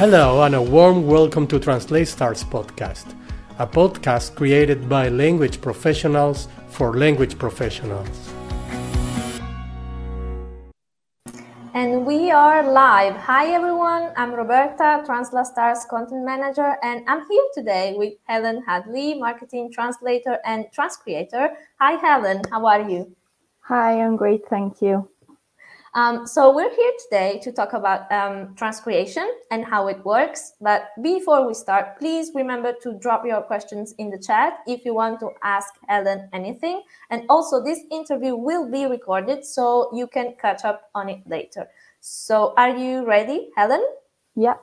Hello, and a warm welcome to TranslaStars podcast, a podcast created by language professionals for language professionals. And we are live. Hi everyone, I'm Roberta, TranslaStars content manager, and I'm here today with Helen Hadley, marketing translator and transcreator. Hi Helen, how are you? Hi, I'm great, thank you. Um, so we're here today to talk about um, transcreation and how it works. But before we start, please remember to drop your questions in the chat if you want to ask Helen anything. And also, this interview will be recorded, so you can catch up on it later. So, are you ready, Helen? Yeah,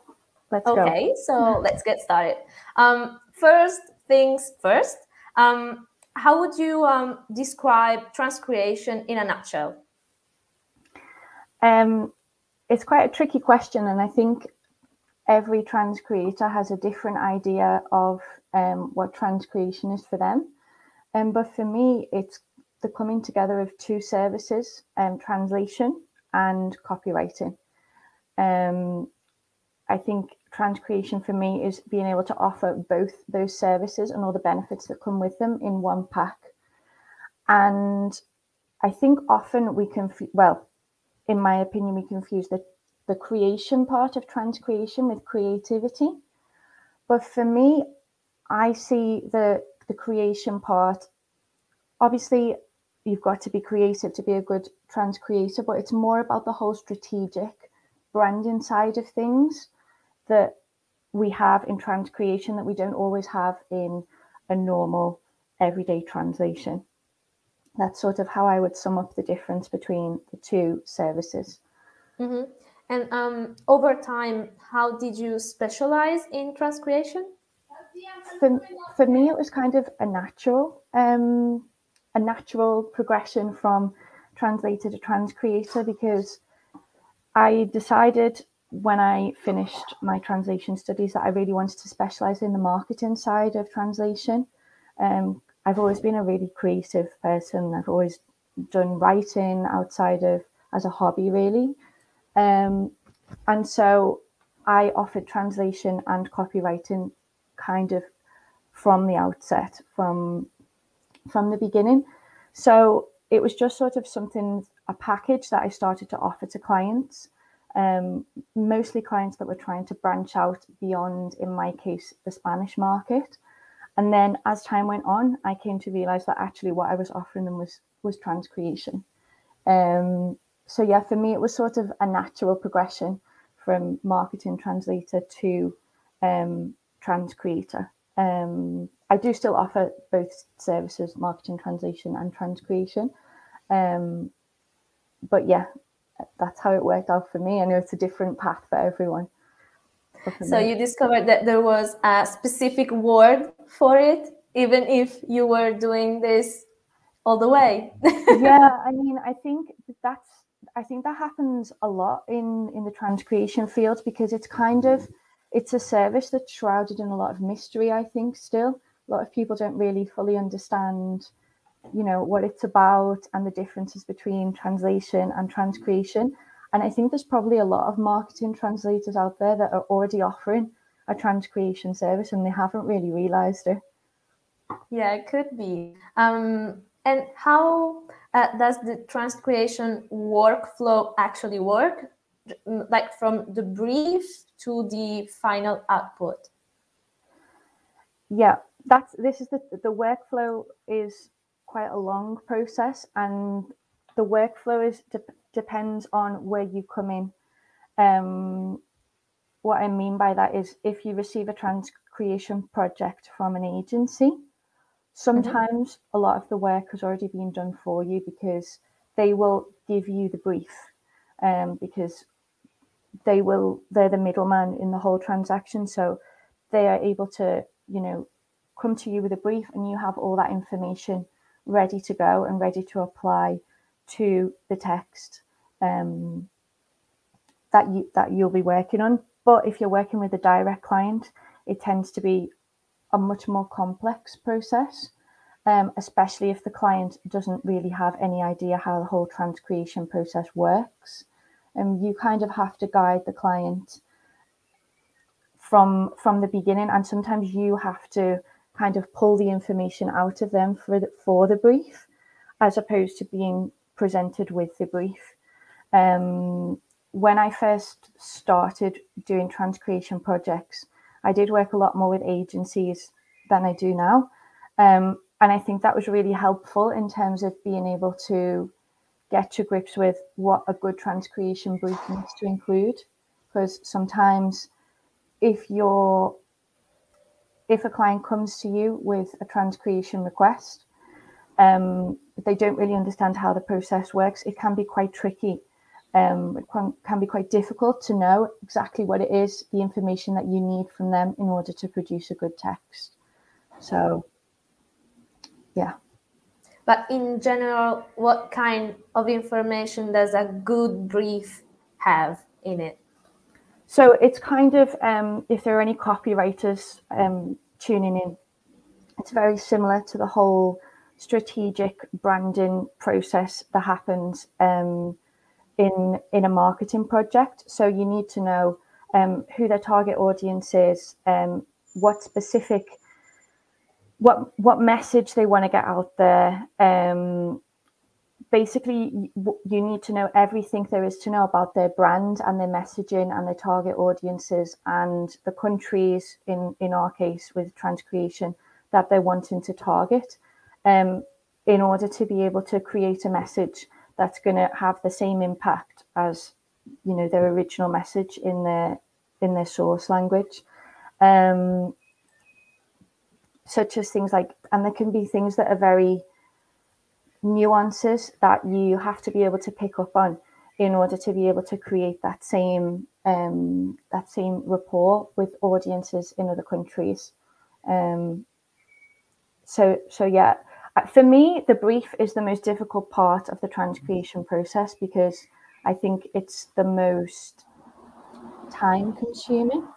let's okay, go. Okay, so let's get started. Um, first things first. Um, how would you um, describe transcreation in a nutshell? Um, it's quite a tricky question, and I think every trans creator has a different idea of um, what transcreation is for them. Um, but for me, it's the coming together of two services, um, translation and copywriting. Um, I think transcreation for me is being able to offer both those services and all the benefits that come with them in one pack. And I think often we can, well, in my opinion, we confuse the, the creation part of transcreation with creativity. But for me, I see the the creation part. Obviously, you've got to be creative to be a good trans creator, but it's more about the whole strategic branding side of things that we have in trans creation that we don't always have in a normal everyday translation that's sort of how I would sum up the difference between the two services. Mm-hmm. And um, over time, how did you specialize in transcreation? For, for me, it was kind of a natural, um, a natural progression from translator to transcreator because I decided when I finished my translation studies that I really wanted to specialize in the marketing side of translation. Um, I've always been a really creative person. I've always done writing outside of as a hobby, really. Um, and so I offered translation and copywriting kind of from the outset, from from the beginning. So it was just sort of something, a package that I started to offer to clients, um, mostly clients that were trying to branch out beyond, in my case, the Spanish market. And then as time went on, I came to realize that actually what I was offering them was was transcreation. Um, so yeah, for me, it was sort of a natural progression from marketing translator to um, trans creator. Um, I do still offer both services, marketing translation and transcreation. Um, but yeah, that's how it worked out for me. I know it's a different path for everyone. So you discovered that there was a specific word for it, even if you were doing this all the way. yeah, I mean, I think that's I think that happens a lot in in the transcreation field because it's kind of it's a service that's shrouded in a lot of mystery. I think still a lot of people don't really fully understand, you know, what it's about and the differences between translation and transcreation. And I think there's probably a lot of marketing translators out there that are already offering a transcreation service and they haven't really realized it. Yeah, it could be. Um, and how uh, does the transcreation workflow actually work? Like from the brief to the final output? Yeah, that's this is the the workflow is quite a long process and the workflow is depends on where you come in. Um, what I mean by that is if you receive a transcreation project from an agency, sometimes mm-hmm. a lot of the work has already been done for you because they will give you the brief um, because they will they're the middleman in the whole transaction so they are able to you know come to you with a brief and you have all that information ready to go and ready to apply to the text um, that you that you'll be working on. But if you're working with a direct client, it tends to be a much more complex process, um, especially if the client doesn't really have any idea how the whole transcreation process works. And um, you kind of have to guide the client from from the beginning and sometimes you have to kind of pull the information out of them for the, for the brief as opposed to being presented with the brief um, when i first started doing transcreation projects i did work a lot more with agencies than i do now. Um, and i think that was really helpful in terms of being able to get to grips with what a good transcreation brief needs to include. Because sometimes if you're if a client comes to you with a transcreation request um, they don't really understand how the process works. It can be quite tricky um, it can, can be quite difficult to know exactly what it is the information that you need from them in order to produce a good text. So yeah. But in general what kind of information does a good brief have in it? So it's kind of um, if there are any copywriters um, tuning in, it's very similar to the whole strategic branding process that happens um, in in a marketing project. So you need to know um, who their target audience is, um, what specific what what message they want to get out there, um, basically you need to know everything there is to know about their brand and their messaging and their target audiences and the countries in in our case with transcreation that they're wanting to target um, in order to be able to create a message that's going to have the same impact as you know their original message in their in their source language um, such as things like and there can be things that are very nuances that you have to be able to pick up on in order to be able to create that same um, that same rapport with audiences in other countries. Um, so so yeah, for me, the brief is the most difficult part of the transcreation process because I think it's the most time consuming.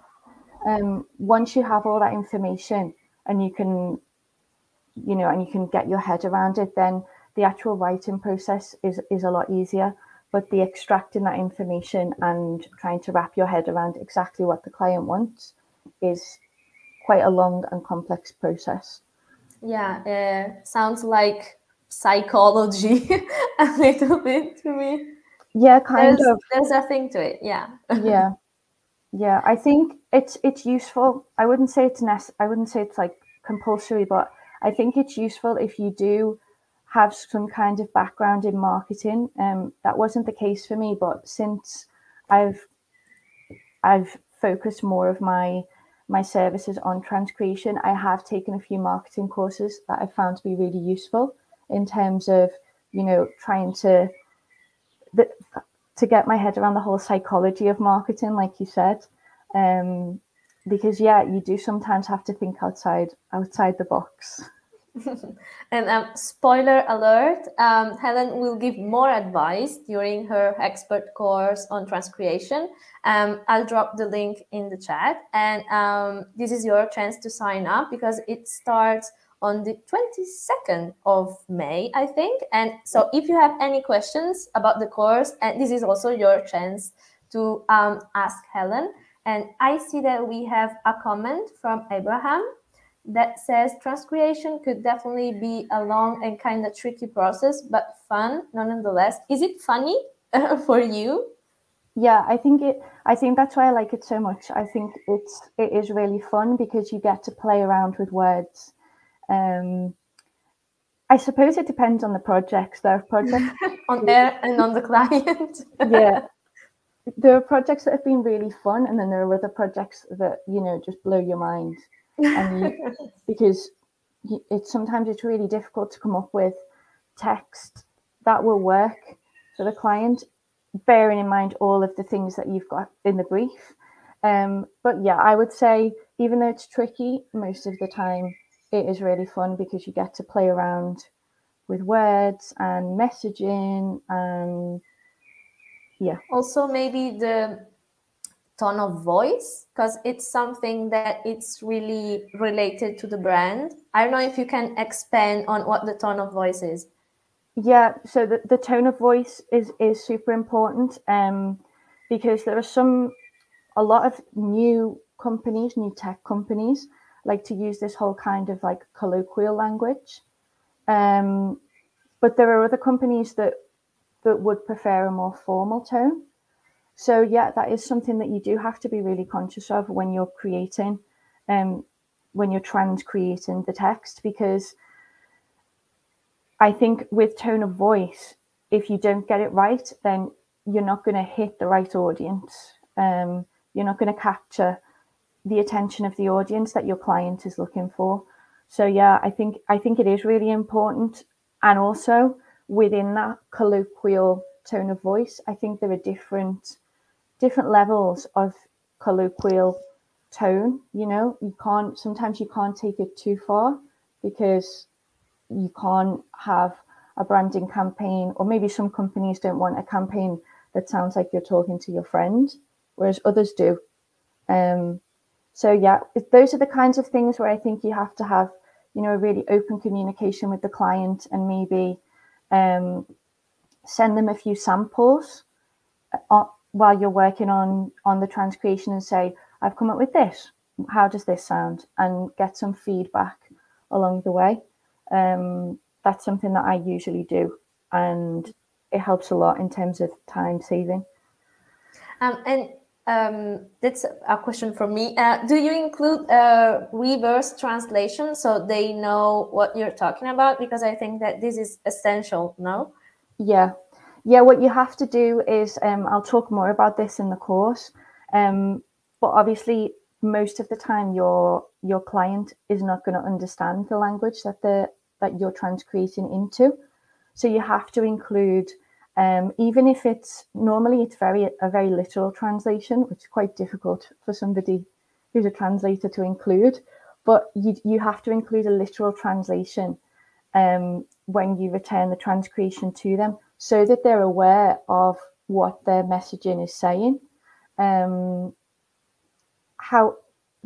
Um, once you have all that information and you can, you know, and you can get your head around it, then the actual writing process is is a lot easier but the extracting that information and trying to wrap your head around exactly what the client wants is quite a long and complex process yeah uh, sounds like psychology a little bit to me. Yeah kind there's, of. there's a thing to it yeah. Yeah. Yeah i think it's it's useful. I wouldn't say it's nec- i wouldn't say it's like compulsory but i think it's useful if you do have some kind of background in marketing. Um, that wasn't the case for me, but since I've I've focused more of my my services on transcreation, I have taken a few marketing courses that I found to be really useful in terms of you know trying to the, to get my head around the whole psychology of marketing, like you said. Um, because yeah, you do sometimes have to think outside outside the box. and um, spoiler alert, um, Helen will give more advice during her expert course on transcreation. Um, I'll drop the link in the chat. And um, this is your chance to sign up because it starts on the 22nd of May, I think. And so if you have any questions about the course, and this is also your chance to um, ask Helen. And I see that we have a comment from Abraham that says transcreation could definitely be a long and kind of tricky process, but fun nonetheless. Is it funny for you? Yeah, I think it. I think that's why I like it so much. I think it's it is really fun because you get to play around with words. Um, I suppose it depends on the projects. There are projects on there and on the client. yeah, there are projects that have been really fun, and then there are other projects that you know just blow your mind and because it's sometimes it's really difficult to come up with text that will work for the client bearing in mind all of the things that you've got in the brief. Um, but yeah i would say even though it's tricky most of the time it is really fun because you get to play around with words and messaging and yeah. Also maybe the tone of voice because it's something that it's really related to the brand i don't know if you can expand on what the tone of voice is yeah so the, the tone of voice is is super important um because there are some a lot of new companies, new tech companies, like to use this whole kind of like colloquial language. Um, but there are other companies that that would prefer a more formal tone. So yeah, that is something that you do have to be really conscious of when you're creating, um, when you're trans creating the text, because I think with tone of voice, if you don't get it right, then you're not going to hit the right audience. Um, you're not going to capture the attention of the audience that your client is looking for. So yeah, I think I think it is really important, and also within that colloquial tone of voice, I think there are different different levels of colloquial tone. You know, you can't sometimes you can't take it too far because you can't have a branding campaign, or maybe some companies don't want a campaign that sounds like you're talking to your friend, whereas others do. Um, so yeah, those are the kinds of things where I think you have to have, you know, a really open communication with the client and maybe um, send them a few samples uh, while you're working on on the transcreation and say, I've come up with this. How does this sound? And get some feedback along the way. Um, that's something that I usually do, and it helps a lot in terms of time saving. Um, and um, that's a question for me. Uh, do you include a reverse translation so they know what you're talking about? Because I think that this is essential. No. Yeah, yeah. What you have to do is, um, I'll talk more about this in the course. Um, but obviously, most of the time, your your client is not going to understand the language that the that you're transcreating into. So you have to include, um, even if it's normally it's very a very literal translation, which is quite difficult for somebody who's a translator to include. But you you have to include a literal translation um, when you return the transcreation to them, so that they're aware of what their messaging is saying. Um, how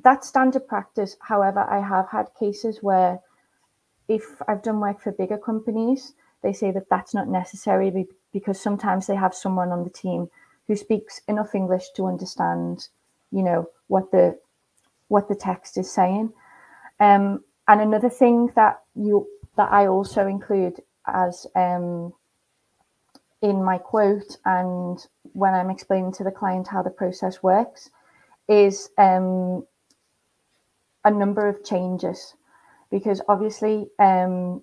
that's standard practice. However, I have had cases where if I've done work for bigger companies, they say that that's not necessary because sometimes they have someone on the team who speaks enough English to understand, you know, what the what the text is saying. Um, and another thing that you that I also include as um, in my quote and when I'm explaining to the client how the process works is um, a number of changes because obviously um,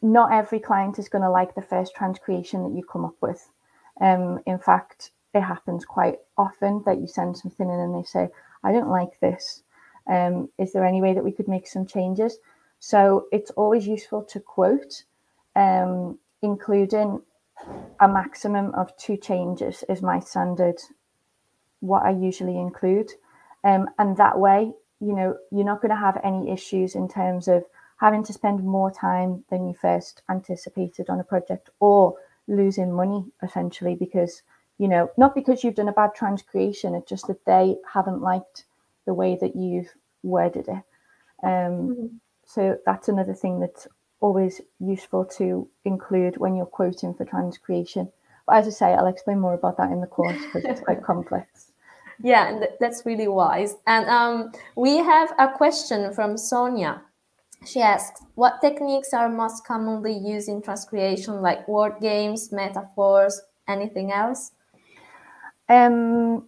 not every client is going to like the first transcreation that you come up with. Um, in fact, it happens quite often that you send something in and they say, I don't like this. Um, is there any way that we could make some changes? So it's always useful to quote, um, including a maximum of two changes is my standard, what I usually include. Um, and that way you know, you're not going to have any issues in terms of having to spend more time than you first anticipated on a project or losing money essentially because, you know, not because you've done a bad transcreation, it's just that they haven't liked the way that you've worded it. Um, mm-hmm. So that's another thing that's always useful to include when you're quoting for transcreation. But as I say, I'll explain more about that in the course because it's quite complex. Yeah, and that's really wise. And um, we have a question from Sonia. She asks, what techniques are most commonly used in transcreation, like word games, metaphors, anything else? Um,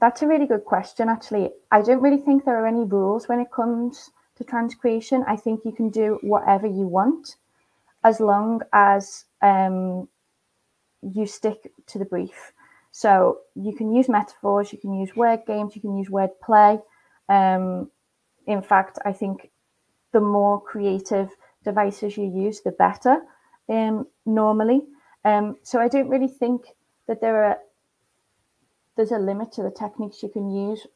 that's a really good question, actually. I don't really think there are any rules when it comes to transcreation. I think you can do whatever you want as long as um, you stick to the brief. So you can use metaphors, you can use word games, you can use word play. Um, in fact, I think the more creative devices you use, the better. Um, normally, um, so I don't really think that there are there's a limit to the techniques you can use.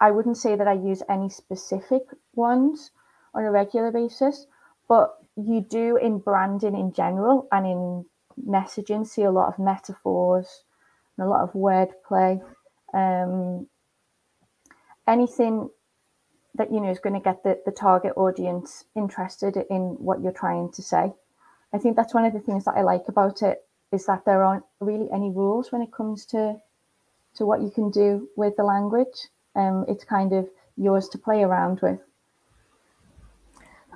I wouldn't say that I use any specific ones on a regular basis, but you do in branding in general and in messaging see a lot of metaphors and a lot of wordplay. Um, anything that you know is going to get the, the target audience interested in what you're trying to say. I think that's one of the things that I like about it is that there aren't really any rules when it comes to to what you can do with the language. Um, it's kind of yours to play around with.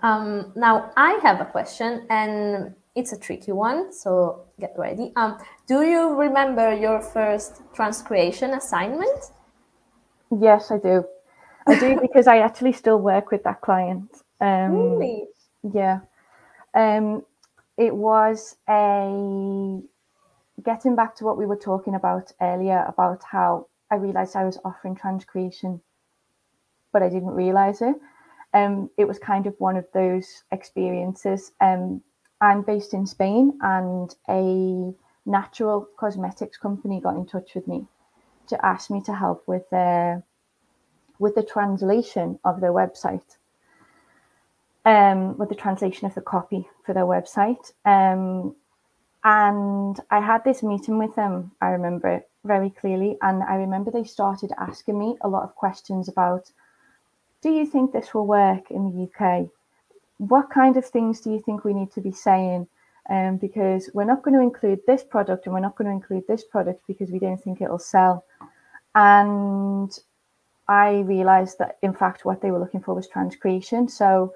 Um, now I have a question, and it's a tricky one, so get ready. Um, do you remember your first transcreation assignment? Yes, I do. I do because I actually still work with that client. Um, really? Yeah. Um, it was a getting back to what we were talking about earlier about how I realized I was offering transcreation, but I didn't realize it. Um, it was kind of one of those experiences. Um, I'm based in Spain, and a natural cosmetics company got in touch with me to ask me to help with their with the translation of their website, um, with the translation of the copy for their website. Um, and I had this meeting with them. I remember it very clearly, and I remember they started asking me a lot of questions about do you think this will work in the UK? What kind of things do you think we need to be saying? Um, because we're not going to include this product and we're not going to include this product because we don't think it'll sell. And I realized that, in fact, what they were looking for was transcreation. So,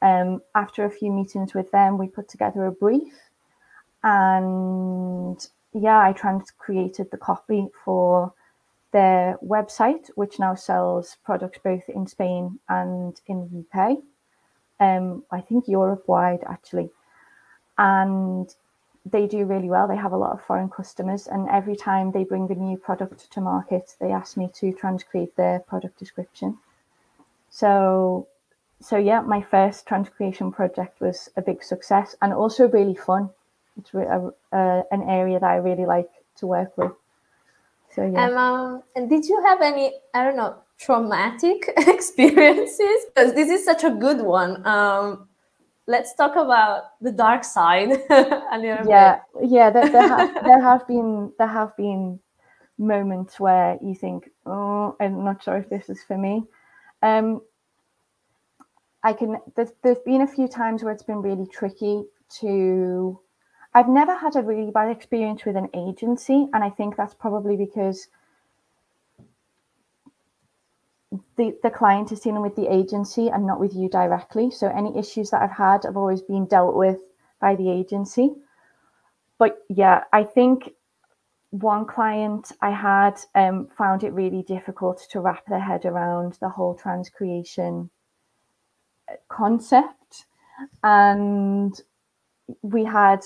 um, after a few meetings with them, we put together a brief. And yeah, I trans created the copy for their website, which now sells products both in Spain and in the UK. Um, I think Europe wide actually. And they do really well. They have a lot of foreign customers, and every time they bring a new product to market, they ask me to transcreate their product description. So, so yeah, my first transcreation project was a big success and also really fun. It's a, uh, an area that I really like to work with. So yeah. Um, um, and did you have any, I don't know, traumatic experiences? Because this is such a good one. Um, let's talk about the dark side a little yeah, bit. Yeah, there, there, have, there have been there have been moments where you think, oh, I'm not sure if this is for me. Um, I can. There's, there's been a few times where it's been really tricky to I've never had a really bad experience with an agency, and I think that's probably because the, the client is dealing with the agency and not with you directly. So any issues that I've had have always been dealt with by the agency. But yeah, I think one client I had um, found it really difficult to wrap their head around the whole transcreation concept. And we had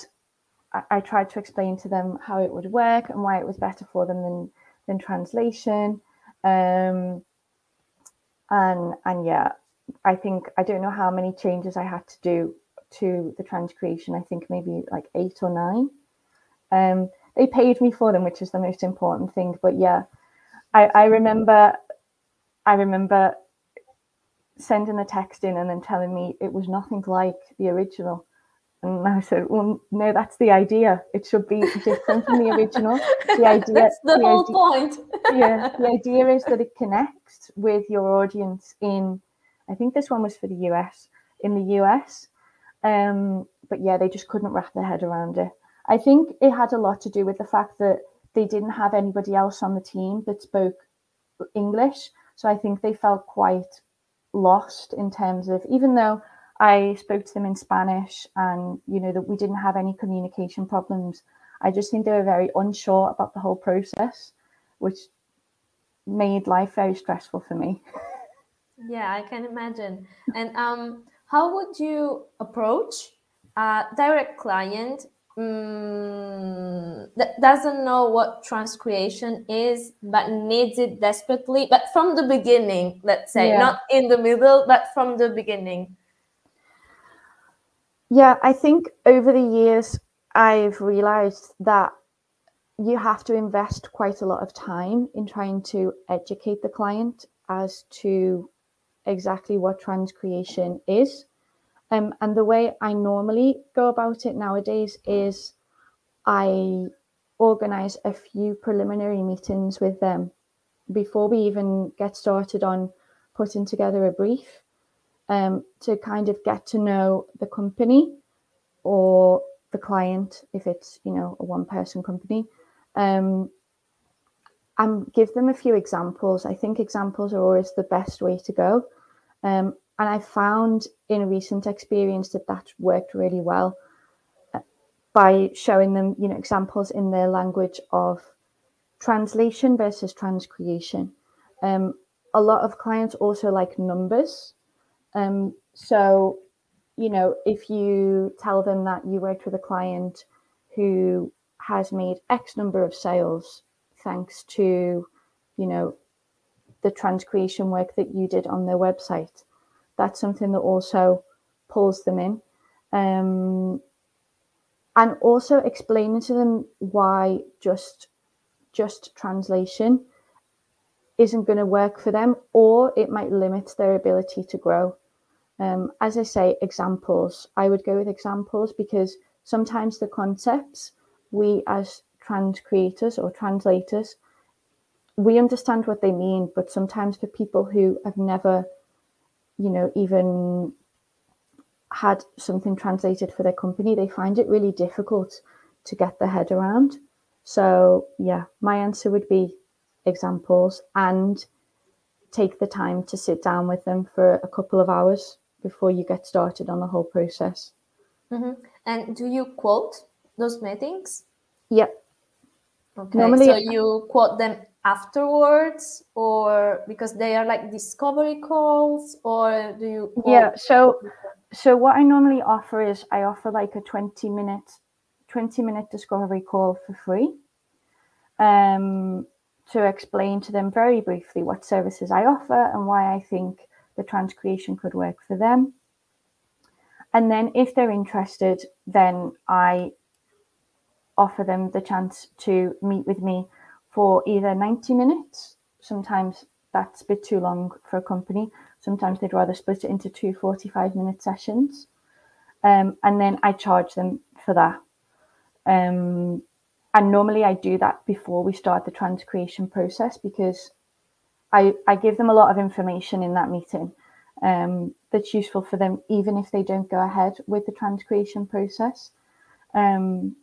I, tried to explain to them how it would work and why it was better for them than than translation. Um, and and yeah, I think I don't know how many changes I had to do to the transcreation. I think maybe like eight or nine. Um, they paid me for them, which is the most important thing. But yeah, I, I remember, I remember sending the text in and then telling me it was nothing like the original. And I said, well, no, that's the idea. It should be different from the original. The idea, that's the, the whole idea, point. yeah, the idea is that it connects with your audience in, I think this one was for the US, in the US. Um, but yeah, they just couldn't wrap their head around it. I think it had a lot to do with the fact that they didn't have anybody else on the team that spoke English. So I think they felt quite lost in terms of, even though I spoke to them in Spanish and, you know, that we didn't have any communication problems. I just think they were very unsure about the whole process, which made life very stressful for me. Yeah, I can imagine. And um, how would you approach a direct client um, that doesn't know what transcreation is, but needs it desperately, but from the beginning, let's say, yeah. not in the middle, but from the beginning? Yeah, I think over the years, I've realized that you have to invest quite a lot of time in trying to educate the client as to exactly what transcreation is. Um, and the way I normally go about it nowadays is I organize a few preliminary meetings with them before we even get started on putting together a brief um, to kind of get to know the company or the client if it's you know a one person company um, and give them a few examples. I think examples are always the best way to go. Um, and I found in recent experience that that worked really well uh, by showing them, you know, examples in their language of translation versus transcreation. Um, a lot of clients also like numbers. Um, so, you know, if you tell them that you worked with a client who has made X number of sales thanks to, you know, the transcreation work that you did on their website, that's something that also pulls them in. Um, and also explaining to them why just just translation isn't going to work for them or it might limit their ability to grow. Um, as I say, examples. I would go with examples because sometimes the concepts we as trans creators or translators, we understand what they mean, but sometimes for people who have never, you know, even had something translated for their company, they find it really difficult to get their head around. So, yeah, my answer would be examples and take the time to sit down with them for a couple of hours before you get started on the whole process. Mm-hmm. And do you quote those meetings? Yep. Okay. Normally, so you quote them afterwards, or because they are like discovery calls, or do you? Yeah. So, so what I normally offer is I offer like a twenty minute, twenty minute discovery call for free. Um, to explain to them very briefly what services I offer and why I think the transcreation could work for them. And then if they're interested, then I offer them the chance to meet with me for either 90 minutes. Sometimes that's a bit too long for a company. Sometimes they'd rather split it into two 45 minute sessions. Um, and then I charge them for that. Um, and normally I do that before we start the transcreation process because I, I give them a lot of information in that meeting um, that's useful for them, even if they don't go ahead with the transcreation process. Um,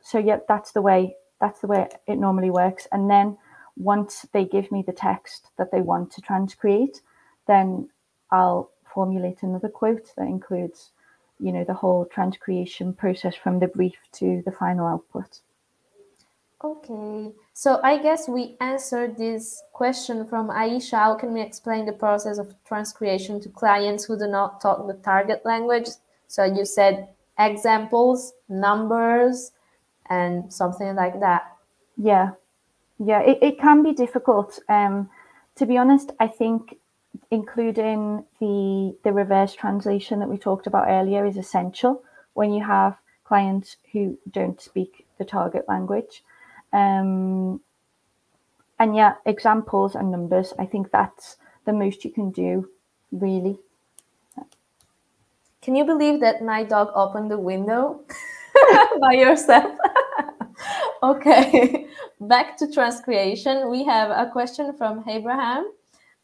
so yeah, that's the way that's the way it normally works. And then once they give me the text that they want to transcreate, then I'll formulate another quote that includes, you know, the whole transcreation process from the brief to the final output. Okay, so I guess we answered this question from Aisha. How can we explain the process of transcreation to clients who do not talk the target language? So you said examples, numbers, and something like that. Yeah, yeah, it, it can be difficult. Um, to be honest, I think including the the reverse translation that we talked about earlier is essential when you have clients who don't speak the target language. Um, and yeah, examples and numbers. I think that's the most you can do, really. Can you believe that my dog opened the window by yourself? okay, back to transcreation. We have a question from Abraham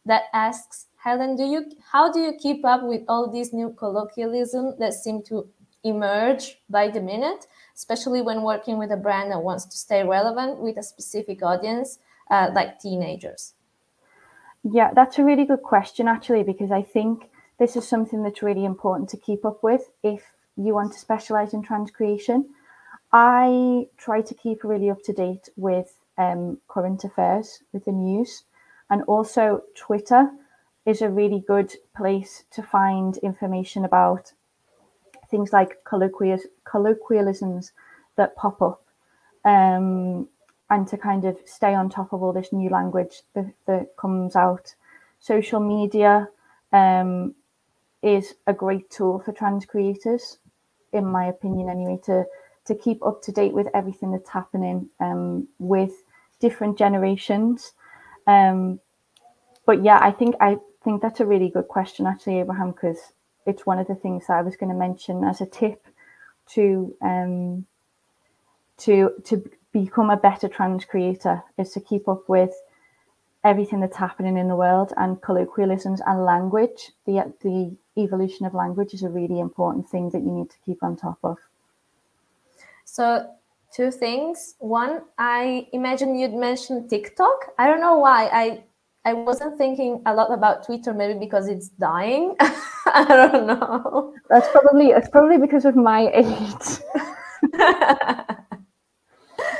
that asks, Helen, do you how do you keep up with all these new colloquialism that seem to emerge by the minute? especially when working with a brand that wants to stay relevant with a specific audience uh, like teenagers? Yeah, that's a really good question, actually, because I think this is something that's really important to keep up with if you want to specialize in transcreation. I try to keep really up to date with um, current affairs, with the news, and also Twitter is a really good place to find information about things like colloquialisms that pop up um, and to kind of stay on top of all this new language that, that comes out. Social media um, is a great tool for trans creators, in my opinion, anyway, to to keep up to date with everything that's happening um, with different generations. Um, but yeah, I think I think that's a really good question, actually, Abraham, because it's one of the things I was going to mention as a tip to um, to to become a better trans creator is to keep up with everything that's happening in the world and colloquialisms and language. The the evolution of language is a really important thing that you need to keep on top of. So two things. One, I imagine you'd mentioned TikTok. I don't know why. I I wasn't thinking a lot about Twitter, maybe because it's dying. I don't know. That's probably it's probably because of my age.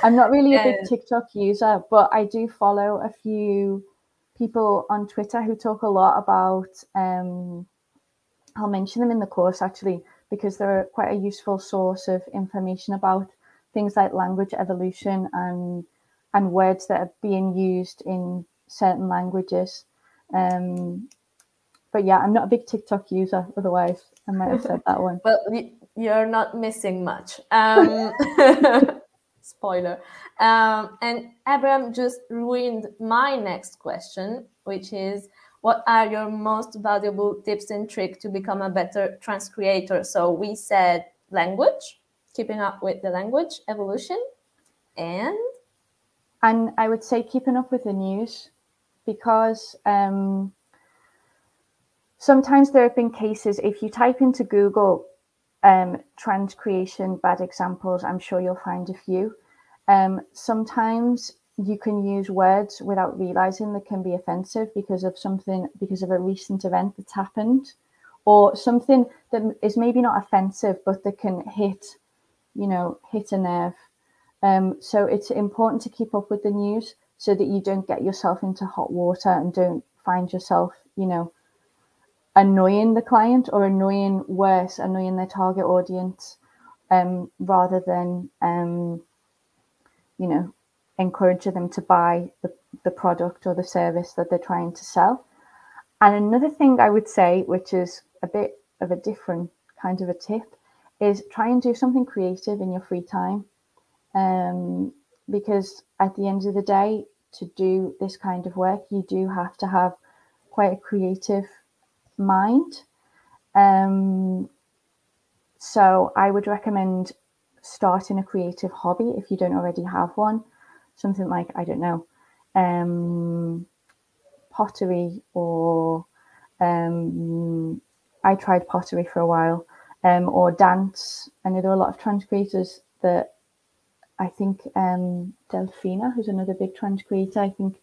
I'm not really a big TikTok user, but I do follow a few people on Twitter who talk a lot about. Um, I'll mention them in the course actually because they're quite a useful source of information about things like language evolution and and words that are being used in certain languages. Um, but yeah, I'm not a big TikTok user. Otherwise, I might have said that one. well, you're not missing much. Um, spoiler. Um, and Abraham just ruined my next question, which is what are your most valuable tips and tricks to become a better trans creator? So we said language, keeping up with the language evolution, and and I would say keeping up with the news because um, sometimes there have been cases if you type into Google um, transcreation bad examples, I'm sure you'll find a few. Um, sometimes you can use words without realizing that can be offensive because of something, because of a recent event that's happened, or something that is maybe not offensive, but that can hit, you know, hit a nerve. Um, so it's important to keep up with the news so that you don't get yourself into hot water and don't find yourself, you know, annoying the client or annoying worse, annoying their target audience, um, rather than um, you know, encourage them to buy the, the product or the service that they're trying to sell. And another thing I would say, which is a bit of a different kind of a tip, is try and do something creative in your free time. Um, because at the end of the day, to do this kind of work, you do have to have quite a creative mind. Um, so I would recommend starting a creative hobby if you don't already have one. Something like, I don't know, um, pottery or um, I tried pottery for a while um, or dance. I know there are a lot of trans creators that I think um, Delphina, who's another big trans creator, I think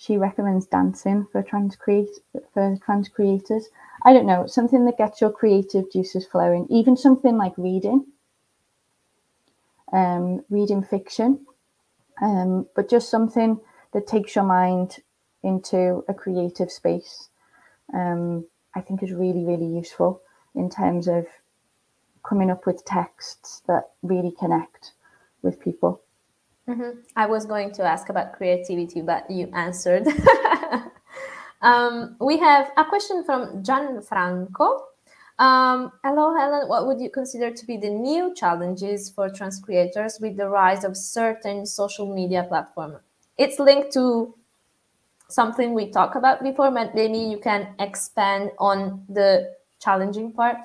she recommends dancing for trans create for trans creators. I don't know, something that gets your creative juices flowing, even something like reading, um, reading fiction, um, but just something that takes your mind into a creative space. Um, I think is really, really useful in terms of coming up with texts that really connect with people. Mm-hmm. I was going to ask about creativity, but you answered. um, we have a question from Gianfranco. Um, hello, Helen. What would you consider to be the new challenges for trans creators with the rise of certain social media platforms? It's linked to something we talked about before, but maybe you can expand on the challenging part.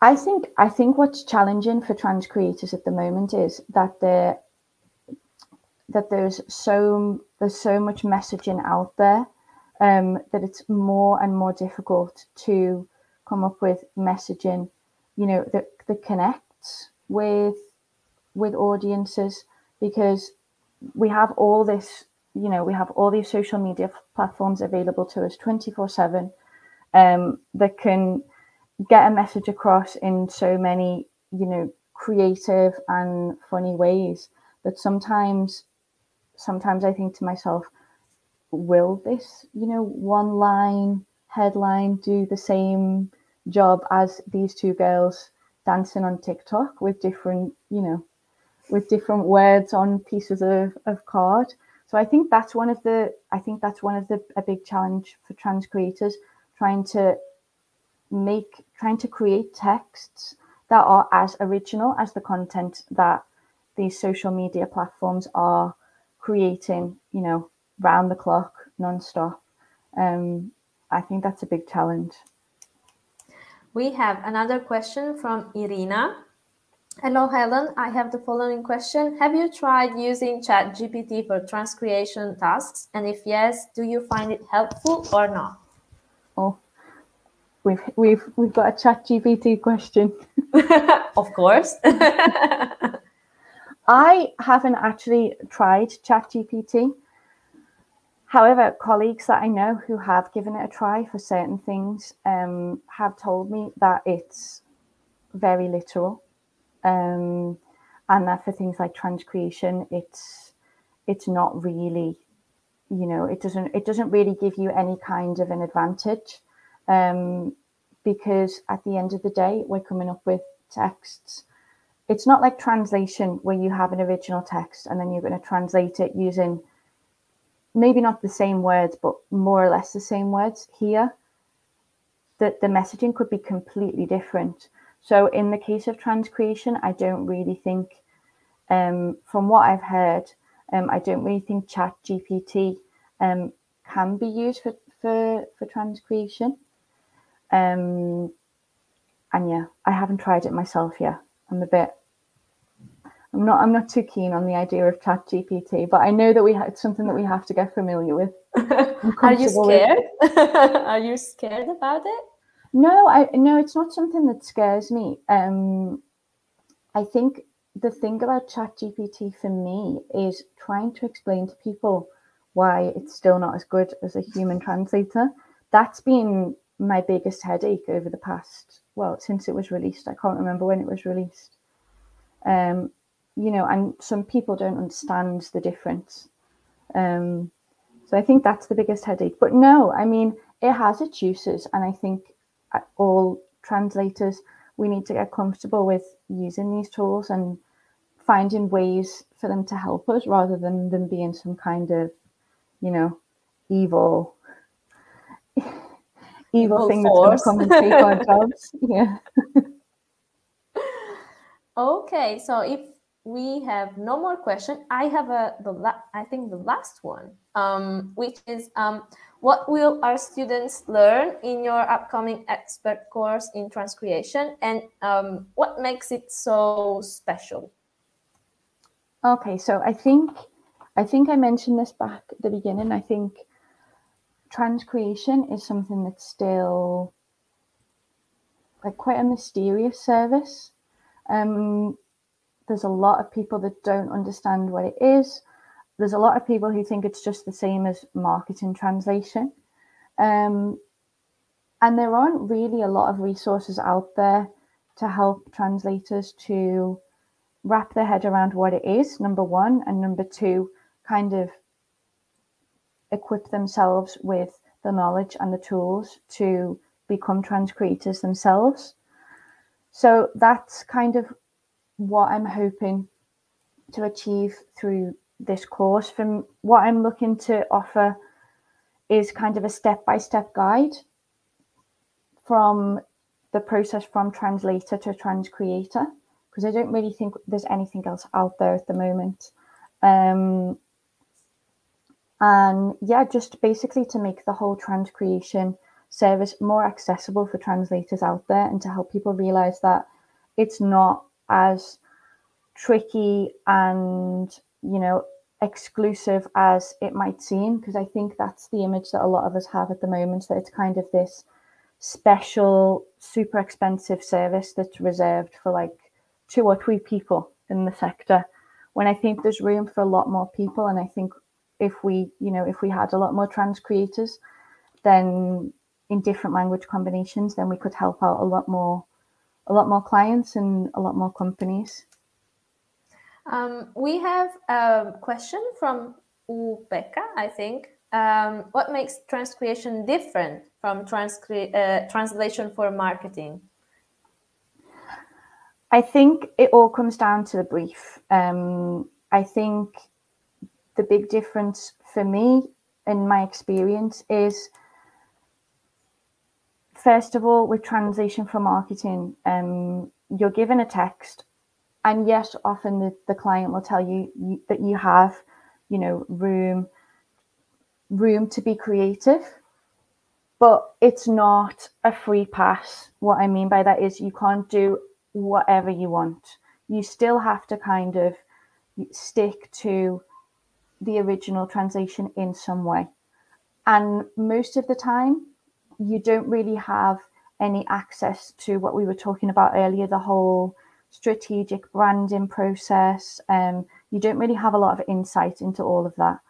I think I think what's challenging for trans creators at the moment is that there that there's so there's so much messaging out there um, that it's more and more difficult to come up with messaging, you know, that that connects with with audiences because we have all this, you know, we have all these social media platforms available to us 24 7 um, that can get a message across in so many, you know, creative and funny ways that sometimes, sometimes I think to myself, will this, you know, one line headline do the same job as these two girls dancing on TikTok with different, you know, with different words on pieces of, of card. So I think that's one of the I think that's one of the a big challenge for trans creators trying to make trying to create texts that are as original as the content that these social media platforms are creating, you know, round the clock, non-stop. Um, I think that's a big challenge. We have another question from Irina. Hello, Helen. I have the following question. Have you tried using ChatGPT for transcreation tasks? And if yes, do you find it helpful or not? Oh, we've we've we've got a chat GPT question. of course. I haven't actually tried chat GPT. However, colleagues that I know who have given it a try for certain things um, have told me that it's very literal, um, and that for things like transcreation, it's it's not really, you know, it doesn't it doesn't really give you any kind of an advantage, um, because at the end of the day, we're coming up with texts. It's not like translation where you have an original text and then you're going to translate it using maybe not the same words, but more or less the same words here, that the messaging could be completely different. So in the case of transcreation, I don't really think, um, from what I've heard, um, I don't really think Chat GPT um, can be used for for for transcreation. Um, and yeah, I haven't tried it myself yet. I'm a bit I'm not I'm not too keen on the idea of chat GPT, but I know that we ha- it's something that we have to get familiar with. Are you scared? Are you scared about it? No, I no, it's not something that scares me. Um I think the thing about chat GPT for me is trying to explain to people why it's still not as good as a human translator. That's been my biggest headache over the past well since it was released. I can't remember when it was released. Um, you know, and some people don't understand the difference. Um, so I think that's the biggest headache. But no, I mean, it has its uses, and I think uh, all translators we need to get comfortable with using these tools and finding ways for them to help us rather than them being some kind of, you know, evil evil, thing force. that's going to come and take our jobs. Yeah. okay, so if we have no more question. I have a the la- I think the last one, um, which is um, what will our students learn in your upcoming expert course in transcreation, and um, what makes it so special? Okay, so I think I think I mentioned this back at the beginning. I think transcreation is something that's still like quite a mysterious service. Um, there's a lot of people that don't understand what it is. There's a lot of people who think it's just the same as marketing translation. Um, and there aren't really a lot of resources out there to help translators to wrap their head around what it is, number one, and number two, kind of equip themselves with the knowledge and the tools to become transcreators themselves. So that's kind of what I'm hoping to achieve through this course. From what I'm looking to offer is kind of a step by step guide from the process from translator to transcreator because I don't really think there's anything else out there at the moment. Um, and yeah, just basically to make the whole transcreation service more accessible for translators out there and to help people realize that it's not as tricky and you know exclusive as it might seem because i think that's the image that a lot of us have at the moment that it's kind of this special super expensive service that's reserved for like two or three people in the sector. When i think there's room for a lot more people and i think if we you know if we had a lot more trans creators then in different language combinations then we could help out a lot more a lot more clients and a lot more companies. Um, we have a question from Ubeka, I think. Um, what makes transcreation different from transcre- uh, translation for marketing? I think it all comes down to the brief. Um, I think the big difference for me, in my experience, is first of all, with translation for marketing, um, you're given a text, and yes, often the, the client will tell you, you that you have, you know, room room to be creative, but it's not a free pass. What I mean by that is you can't do whatever you want. You still have to kind of stick to the original translation in some way. And most of the time, you don't really have any access to what we were talking about earlier, the whole strategic branding process. Um, you don't really have a lot of insight into all of that.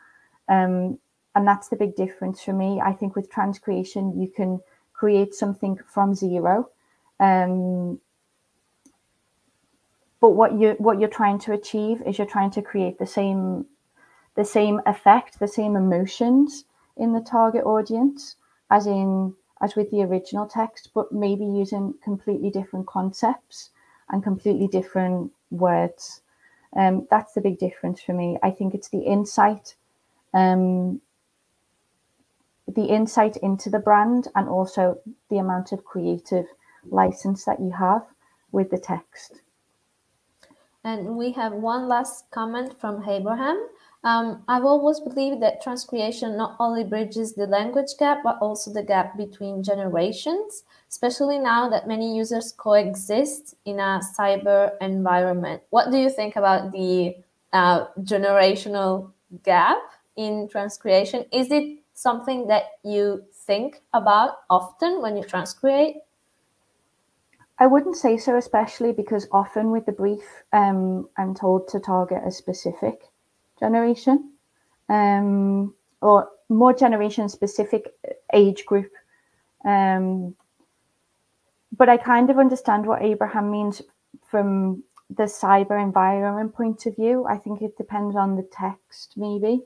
Um, and that's the big difference for me. I think with transcreation, you can create something from zero. Um, but what you what you're trying to achieve is you're trying to create the same the same effect, the same emotions in the target audience as in as with the original text, but maybe using completely different concepts and completely different words. Um, that's the big difference for me. I think it's the insight, um, the insight into the brand, and also the amount of creative license that you have with the text. And we have one last comment from Abraham. Um, I've always believed that transcreation not only bridges the language gap, but also the gap between generations, especially now that many users coexist in a cyber environment. What do you think about the uh, generational gap in transcreation? Is it something that you think about often when you transcreate? I wouldn't say so, especially because often with the brief, um, I'm told to target a specific generation um, or more generation specific age group. Um, but I kind of understand what Abraham means from the cyber environment point of view. I think it depends on the text, maybe,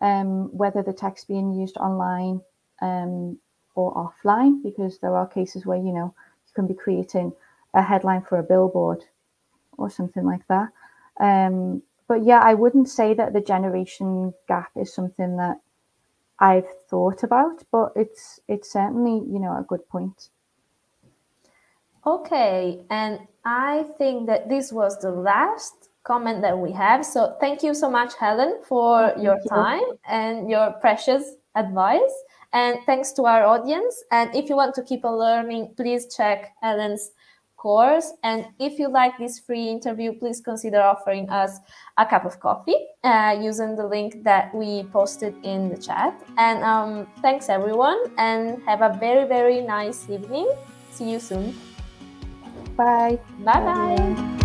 um, whether the text being used online um, or offline, because there are cases where, you know, you can be creating a headline for a billboard or something like that. Um, but yeah, I wouldn't say that the generation gap is something that I've thought about, but it's it's certainly you know a good point. Okay, and I think that this was the last comment that we have. So thank you so much, Helen, for thank your you. time and your precious advice. And thanks to our audience. And if you want to keep on learning, please check Helen's course. And if you like this free interview, please consider offering us a cup of coffee uh, using the link that we posted in the chat. And um, thanks, everyone, and have a very, very nice evening. See you soon. Bye. Bye bye.